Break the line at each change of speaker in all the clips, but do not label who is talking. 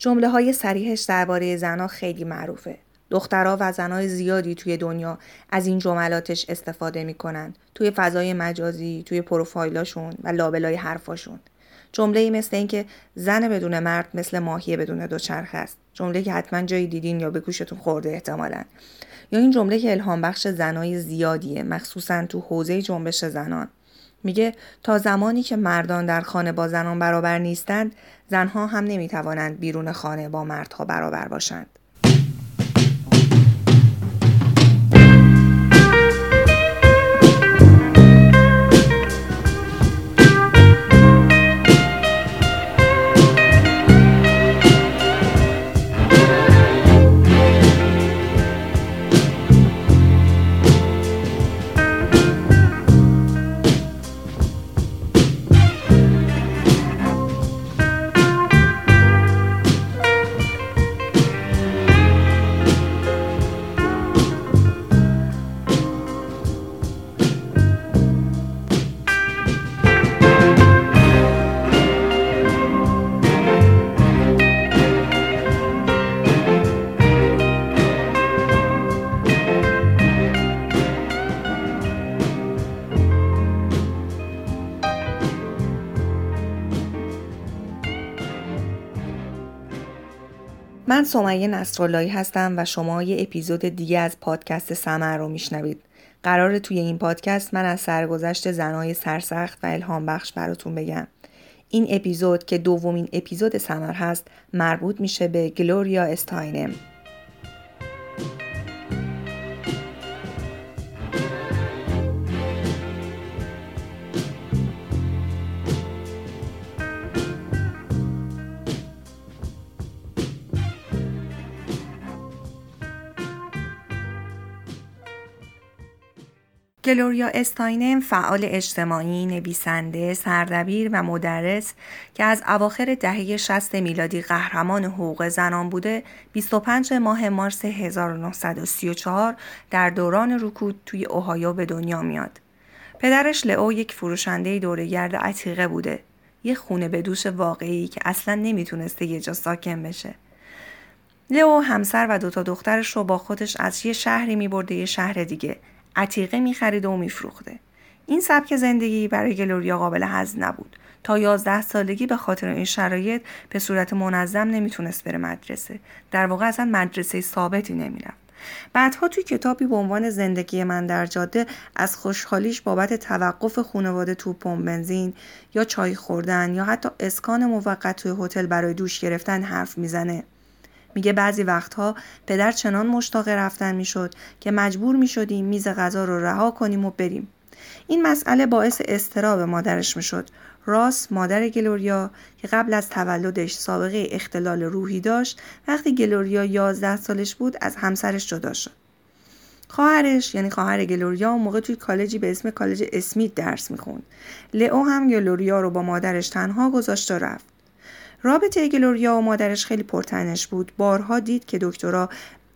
جمله های سریحش درباره زنها خیلی معروفه. دخترها و زنهای زیادی توی دنیا از این جملاتش استفاده می‌کنن. توی فضای مجازی توی پروفایلاشون و لابلای حرفاشون. جمله مثل اینکه زن بدون مرد مثل ماهی بدون دوچرخه است. جمله که حتما جایی دیدین یا به گوشتون خورده احتمالا. یا این جمله که الهام بخش زنای زیادیه مخصوصا تو حوزه جنبش زنان. میگه تا زمانی که مردان در خانه با زنان برابر نیستند زنها هم نمی‌توانند بیرون خانه با مردها برابر باشند. من سمیه نصراللهی هستم و شما یه اپیزود دیگه از پادکست سمر رو میشنوید. قرار توی این پادکست من از سرگذشت زنای سرسخت و الهام بخش براتون بگم. این اپیزود که دومین اپیزود سمر هست مربوط میشه به گلوریا استاینم. گلوریا استاینم فعال اجتماعی، نویسنده، سردبیر و مدرس که از اواخر دهه 60 میلادی قهرمان حقوق زنان بوده 25 ماه مارس 1934 در دوران رکود توی اوهایو به دنیا میاد. پدرش لئو یک فروشنده دورگرد عتیقه بوده. یه خونه به دوش واقعی که اصلا نمی‌تونسته یه جا ساکن بشه. لئو همسر و دوتا دخترش رو با خودش از یه شهری میبرده یه شهر دیگه عتیقه میخریده و میفروخته. این سبک زندگی برای گلوریا قابل هضم نبود. تا یازده سالگی به خاطر این شرایط به صورت منظم نمی‌تونست بره مدرسه. در واقع اصلا مدرسه ثابتی نمی‌رفت. بعدها توی کتابی به عنوان زندگی من در جاده از خوشحالیش بابت توقف خانواده تو پمپ بنزین یا چای خوردن یا حتی اسکان موقت توی هتل برای دوش گرفتن حرف می‌زنه. میگه بعضی وقتها پدر چنان مشتاق رفتن می‌شد که مجبور می‌شدیم میز غذا رو رها کنیم و بریم. این مسئله باعث استراب مادرش می‌شد. راس مادر گلوریا که قبل از تولدش سابقه اختلال روحی داشت وقتی گلوریا 11 سالش بود از همسرش جدا شد. خواهرش یعنی خواهر گلوریا اون موقع توی کالجی به اسم کالج اسمیت درس می‌خوند. لئو هم گلوریا رو با مادرش تنها گذاشت و رفت. رابطه گلوریا و مادرش خیلی پرتنش بود. بارها دید که دکترا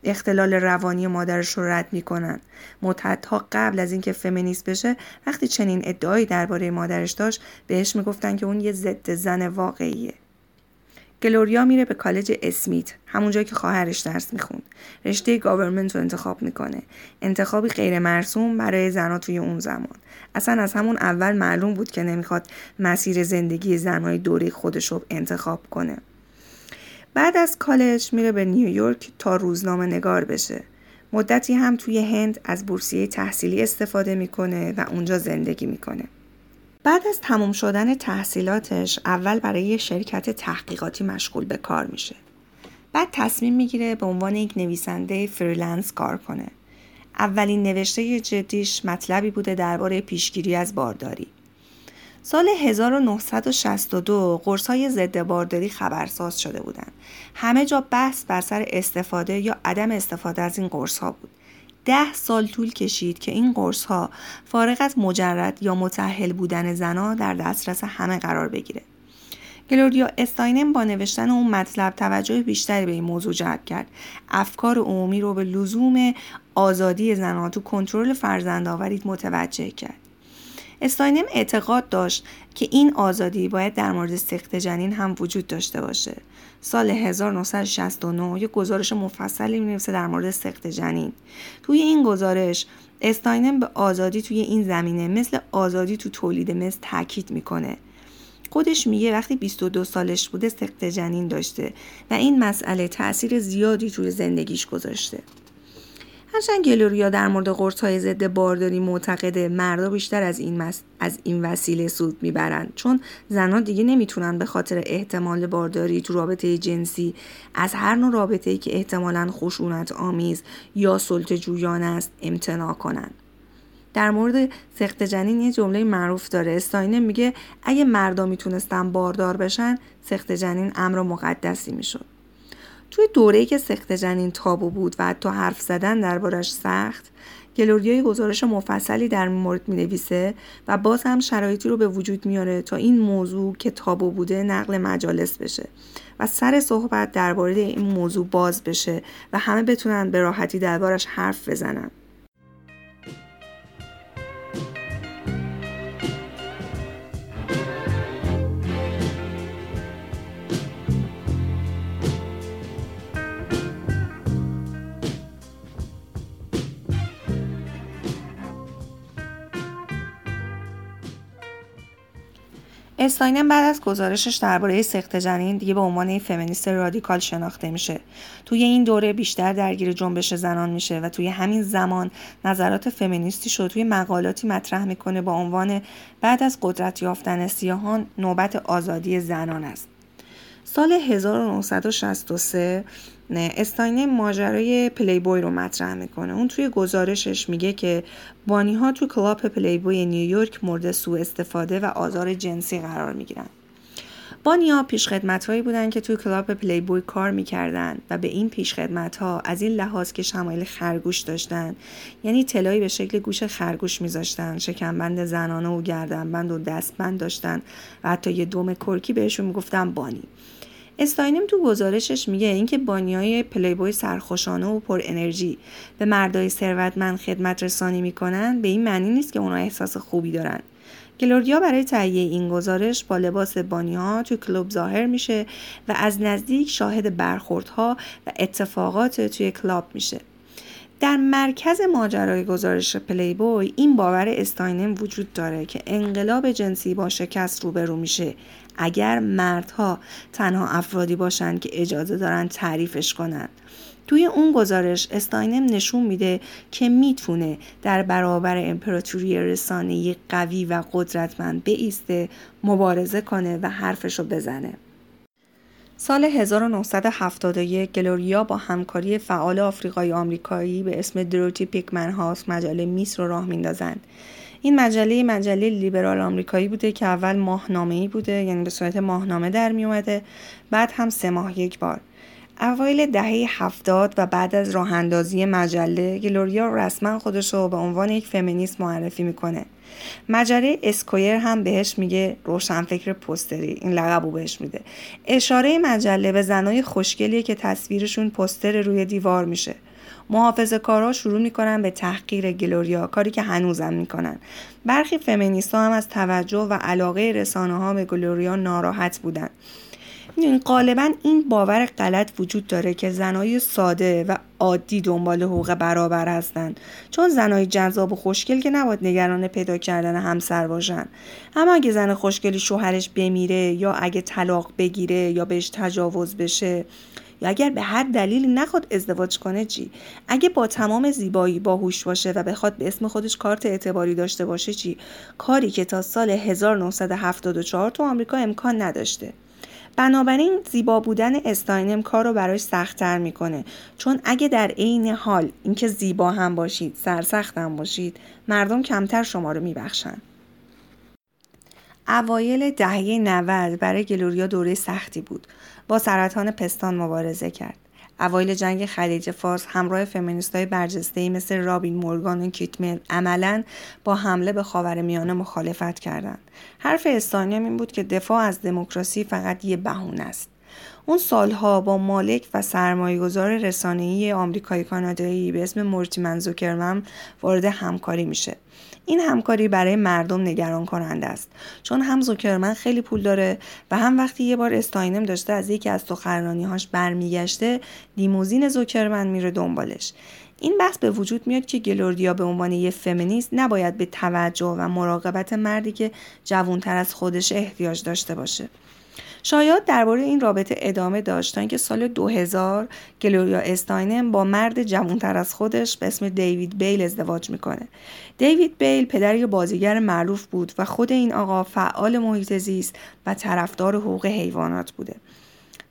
اختلال روانی مادرش رو رد می‌کنن. مدتها قبل از اینکه فمینیست بشه وقتی چنین ادعایی درباره مادرش داشت بهش می‌گفتن که اون یه ضد زن واقعیه. گلوریا میره به کالج اسمیت همونجا که خواهرش درس می‌خوند. رشته government رو انتخاب می‌کنه. انتخابی غیر مرسوم برای زنها توی اون زمان. اصلا از همون اول معلوم بود که نمی‌خواد مسیر زندگی زنهای دوره خودش رو انتخاب کنه. بعد از کالج میره به نیویورک تا روزنامه نگار بشه. مدتی هم توی هند از بورسیه تحصیلی استفاده می‌کنه و اونجا زندگی می‌کنه. بعد از تموم شدن تحصیلاتش اول برای شرکت تحقیقاتی مشغول به کار میشه. بعد تصمیم می‌گیره به عنوان یک نویسنده freelance کار کنه. اولین نوشته جدیش مطلبی بوده درباره پیشگیری از بارداری. سال 1962 قرص های ضد بارداری خبرساز شده بودند. همه جا بحث بر سر استفاده یا عدم استفاده از این قرص ها بود. ده سال طول کشید که این قرص ها فارغ از مجرد یا متحل بودن زنا در دسترس همه قرار بگیره. گلوریا استاینم با نوشتن اون مطلب توجه بیشتری به این موضوع جلب کرد. افکار عمومی رو به لزوم آزادی زنها تو کنترل فرزندآوری متوجه کرد. استاینم اعتقاد داشت که این آزادی باید در مورد سخت جنین هم وجود داشته باشه. سال 1969 یک گزارش مفصلی می در مورد سخت جنین. توی این گزارش استاینم به آزادی توی این زمینه مثل آزادی تو تولید مثل تاکید می‌کنه. خودش میگه وقتی 22 سالش بوده سخت جنین داشته و این مسئله تاثیر زیادی توی زندگیش گذاشته. هرچند گلوریا در مورد قرص های ضد بارداری معتقده مردا بیشتر از این, از این وسیله سود می‌برند. چون زنها دیگه نمی‌تونن به خاطر احتمال بارداری تو رابطه جنسی از هر نوع رابطه ای که احتمالا خشونت آمیز یا سلط جویان است امتناع کنند. در مورد سخت جنین یه جمله معروف داره. استاینه میگه اگه مردا می‌تونستن باردار بشن سخت جنین امر مقدسی می‌شد. توی دوره‌ای که سخت جنین تابو بود و حتی حرف زدن دربارش سخت گلوریای گزارش مفصلی در مورد می نویسه و باز هم شرایطی رو به وجود میاره تا این موضوع که تابو بوده نقل مجالس بشه و سر صحبت درباره این موضوع باز بشه و همه بتونن به راحتی دربارش حرف بزنن. استاینم بعد از گزارشش درباره سخت جنین دیگه به عنوان فمینیست رادیکال شناخته میشه. توی این دوره بیشتر درگیر جنبش زنان میشه و توی همین زمان نظرات فمینیستی شد توی مقالاتی مطرح می‌کنه با عنوان بعد از قدرت یافتن سیاهان نوبت آزادی زنان است. سال 1963 استاینه ماجرای پلی بوی رو مطرح می‌کنه. اون توی گزارشش میگه که bunny ها تو club Playboy نیویورک مورد سوء استفاده و آزار جنسی قرار می‌گیرن. bunny ها پیش هایی بودن که توی club Playboy کار می‌کردن و به این پیش خدمت ها از این لحاظ که شمایل خرگوش داشتن یعنی تل‌هایی به شکل گوش خرگوش میذاشتن شکمبند زنانه و گردنبند و دستبند داشتن و حتی یه دم کرکی بهشون می‌گفتن bunny. استاینم تو گزارشش میگه اینکه bunny های Playboy سرخوشانه و پر انرژی به مردای ثروتمند خدمت رسانی می‌کنن به این معنی نیست که اونا احساس خوبی دارن. گلوریا برای تهیه این گزارش با لباس بانیها تو کلوب ظاهر میشه و از نزدیک شاهد برخوردها و اتفاقات توی کلاب میشه. در مرکز ماجرای گزارش پلیبوی این باور استاینم وجود داره که انقلاب جنسی با شکست روبرو میشه. اگر مردها تنها افرادی باشند که اجازه دارن تعریفش کنند. توی اون گزارش استاینم نشون میده که می‌تونه در برابر امپراتوری رسانه‌ای قوی و قدرتمند بیسته مبارزه کنه و حرفشو بزنه. سال 1971 گلوریا با همکاری فعال آفریقایی آمریکایی به اسم دروتی پیکمن هاست مجله میس رو راه میندازند. این مجله مجله لیبرال آمریکایی بوده که اول ماهنامه ای بوده یعنی به صورت ماهنامه در می اومده بعد هم سه ماه یک بار. اوایل دهه هفتاد و بعد از راه اندازی مجله گلوریا رسما خودش رو به عنوان یک فمینیست معرفی می‌کنه. مجله اسکویر هم بهش میگه روشنفکر پستری. این لقب بهش میده. اشاره مجله به زنای خوشگلیه که تصویرشون پستر روی دیوار میشه. محافظ کارا شروع می‌کنن به تحقیر گلوریا کاری که هنوزم می‌کنن. برخی فمینیست هم از توجه و علاقه رسانه ها به گلوریا ناراحت بودن. غالبا این باور غلط وجود داره که زنای ساده و عادی دنبال حقوق برابر هستند. چون زنای جذاب و خوشگل که نباید نگران پیدا کردن همسر باشن. اما اگه زن خوشگلی شوهرش بمیره یا اگه طلاق بگیره یا بهش تجاوز بشه یا اگر به هر دلیلی نخواد ازدواج کنه چی؟ اگه با تمام زیبایی باهوش باشه و بخواد به اسم خودش کارت اعتباری داشته باشه چی؟ کاری که تا سال 1974 تو آمریکا امکان نداشته. بنابراین زیبا بودن استاینم کار رو براش سختتر می‌کنه. چون اگه در عین حال اینکه زیبا هم باشید سرسخت هم باشید مردم کمتر شما رو میبخشن. اوایل دهه 90 برای گلوریا دوره سختی بود. با سرطان پستان مبارزه کرد. اوایل جنگ خلیج فارس همراه فمینیستای برجسته مثل رابین مورگان و کیتمل عملا با حمله به خاورمیانه مخالفت کردند. حرف استانیام این بود که دفاع از دموکراسی فقط یه بهونه است. اون سالها با مالک و سرمایهگذار رسانه‌ای آمریکایی کانادایی به اسم مورتی منزوکرمن وارد همکاری میشه. این همکاری برای مردم نگران کننده است. چون هم زوکرمن خیلی پول داره و هم وقتی یه بار استاینم داشته از یکی از هاش برمیگشته لیموزین زوکرمن میره دنبالش. این بحث به وجود میاد که گلوردیا به عنوان یه فمینیست نباید به توجه و مراقبت مردی که جوانتر از خودش احتیاج داشته باشه. شایعات درباره این رابطه ادامه داشت تا سال 2000 گلوریا استاینم با مرد جوانتر از خودش به اسم دیوید بیل ازدواج می‌کنه. دیوید بیل پدر یک بازیگر معروف بود و خود این آقا فعال محیط زیست و طرفدار حقوق حیوانات بوده.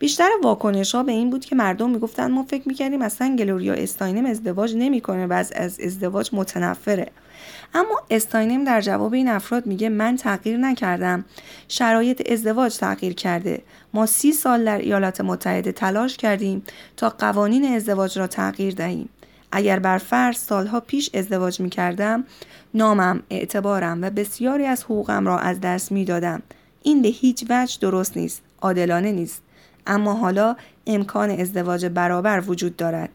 بیشتر واکنش ها به این بود که مردم می‌گفتن ما فکر می‌کردیم اصلا گلوریا استاینم ازدواج نمی‌کنه و از ازدواج متنفره. اما استاینم در جواب این افراد میگه من تغییر نکردم. شرایط ازدواج تغییر کرده. ما سی سال در ایالات متحده تلاش کردیم تا قوانین ازدواج را تغییر دهیم. اگر بر فرض سالها پیش ازدواج می‌کردم نامم اعتبارم و بسیاری از حقوقم را از دست می‌دادم. این به هیچ وجه درست نیست. عادلانه نیست. اما حالا امکان ازدواج برابر وجود دارد.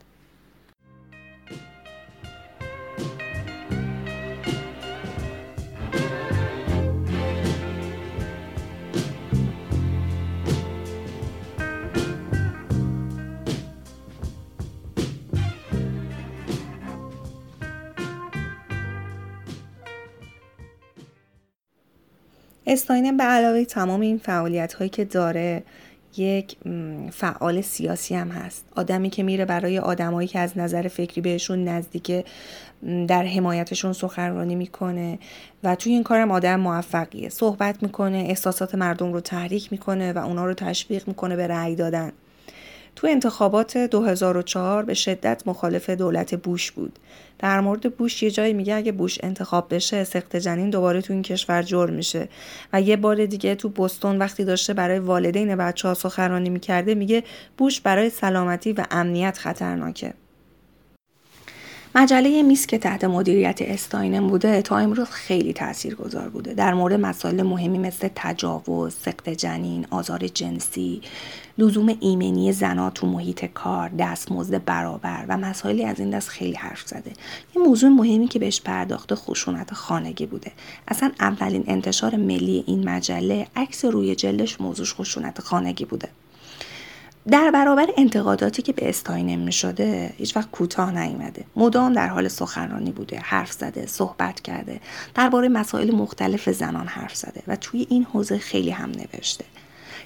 استاینم به علاوه تمام این فعالیت هایی که داره یک فعال سیاسی هم هست. آدمی که میره برای آدمایی که از نظر فکری بهشون نزدیکه در حمایتشون سخنرانی می‌کنه و توی این کارم آدم موفقیه. صحبت می‌کنه احساسات مردم رو تحریک می‌کنه و اونا رو تشویق می‌کنه به رأی دادن. تو انتخابات 2004 به شدت مخالف دولت بوش بود. در مورد بوش یه جایی میگه اگه بوش انتخاب بشه سخت جنین دوباره تو این کشور جور میشه و یه بار دیگه تو بستون وقتی داشته برای والدین بچه ها سخنرانی می‌کرده میگه بوش برای سلامتی و امنیت خطرناکه. مجله میس که تحت مدیریت استاینم بوده تا امروز خیلی گذار بوده در مورد مسائل مهمی مثل تجاوز، سقط جنین، آزار جنسی، لزوم ایمنی زنا تو محیط کار، دستمزد برابر و مسائلی از این دست خیلی حرف زده. یه موضوع مهمی که بهش پرداخته خشونت خانگی بوده. اصلا اولین انتشار ملی این مجله عکس روی جلش موضوع خشونت خانگی بوده. در برابر انتقاداتی که به استاینم می شده هیچ وقت کوتاه نیامده مدام در حال سخنرانی بوده حرف زده صحبت کرده درباره مسائل مختلف زنان حرف زده و توی این حوزه خیلی هم نوشته.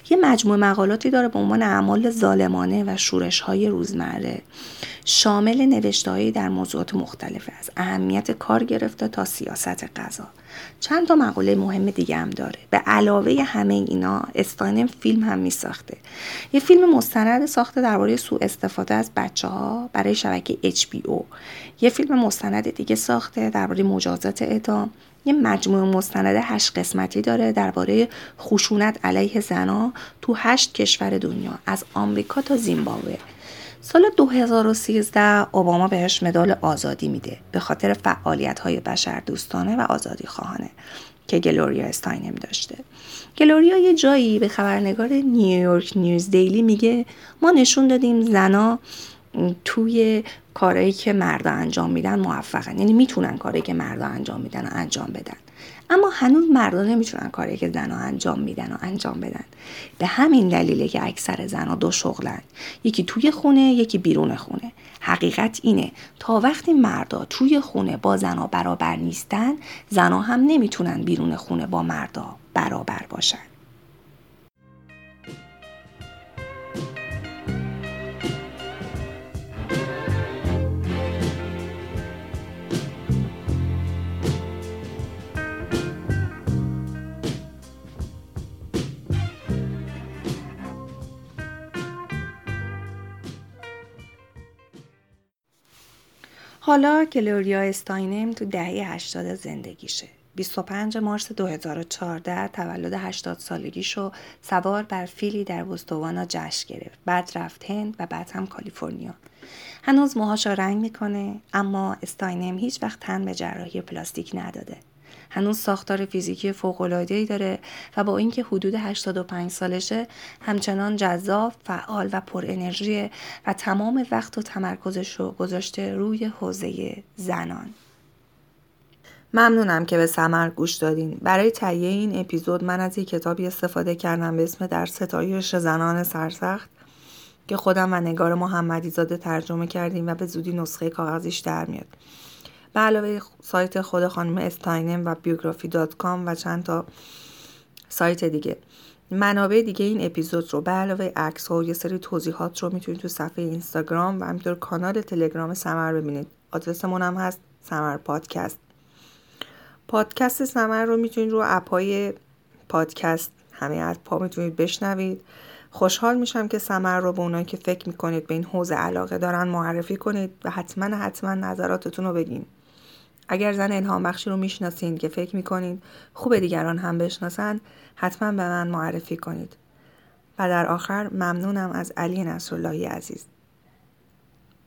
یه مجموعه مقالاتی داره به عنوان اعمال ظالمانه و شورش های روزمره. شامل نوشتههایی در موضوعات مختلف از اهمیت کار گرفته تا سیاست غذا. چند تا مقاله مهم دیگه هم داره. به علاوه همه اینا استاینم فیلم هم می ساخته یه فیلم مستند ساخته درباره سوء استفاده از بچه ها برای شبکه HBO یه فیلم مستند دیگه ساخته درباره مجازات اعدام. یه مجموعه مستند هشت قسمتی داره درباره خشونت علیه زنها تو هشت کشور دنیا از آمریکا تا زیمبابوه. سال 2013 اوباما بهش مدال آزادی میده به خاطر فعالیت های بشر دوستانه و آزادی خواهانه که گلوریا استاینم داشته. گلوریا یه جایی به خبرنگار نیویورک نیوز دیلی میگه ما نشون دادیم زنا توی کارهایی که مردا انجام میدن موفقن. یعنی می‌تونن کاری که مردا انجام میدن و انجام بدن. اما هنوز مردا نمی‌تونن کاری که زنها انجام میدن و انجام بدن. به همین دلیله که اکثر زنها دو شغلن. یکی توی خونه یکی بیرون خونه. حقیقت اینه تا وقتی مردا توی خونه با زنها برابر نیستن زنها هم نمی‌تونن بیرون خونه با مردا برابر باشن. حالا گلوریا استاینم تو دهه 80 زندگیشه. 25 مارس 2014 تولد 80 سالگیشو سوار بر فیلی در بوستوانا جشن گرفت. بعد رفت هند و بعد هم کالیفرنیا. هنوز موهاشو رنگ می‌کنه اما استاینم هیچ وقت تن به جراحی پلاستیک نداده. هنوز ساختار فیزیکی فوق‌العاده‌ای داره و با اینکه حدود 85 سالشه همچنان جذاب، فعال و پر انرژی و تمام وقت و تمرکزش رو گذاشته روی حوزه زنان. ممنونم که به سمر گوش دادین. برای تهیه این اپیزود من از یک کتابی استفاده کردم به اسم در ستایش زنان سرسخت که خودم و نگار محمدی زاده ترجمه کردیم و به زودی نسخه کاغذیش در میاد. به علاوه سایت خود خانم استاینم و بیوگرافی دات کام و چند تا سایت دیگه. منابع دیگه این اپیزود رو به علاوه عکس و یه سری توضیحات رو می‌تونید تو صفحه اینستاگرام و همینطور کانال تلگرام سمر ببینید. آدرسمون هم هست سمر پادکست. پادکست سمر رو می‌تونید رو اپای پادکست همه از پا می‌تونید بشنوید. خوشحال میشم که سمر رو به اونایی که فکر می‌کنید به این حوزه علاقه دارن معرفی کنید و حتما حتما نظراتتون رو بگین. اگر زن الهام بخشی رو می‌شناسین که فکر می‌کنید خوب دیگران هم بشناسن حتما به من معرفی کنید. و در آخر ممنونم از علی نصراللهی عزیز.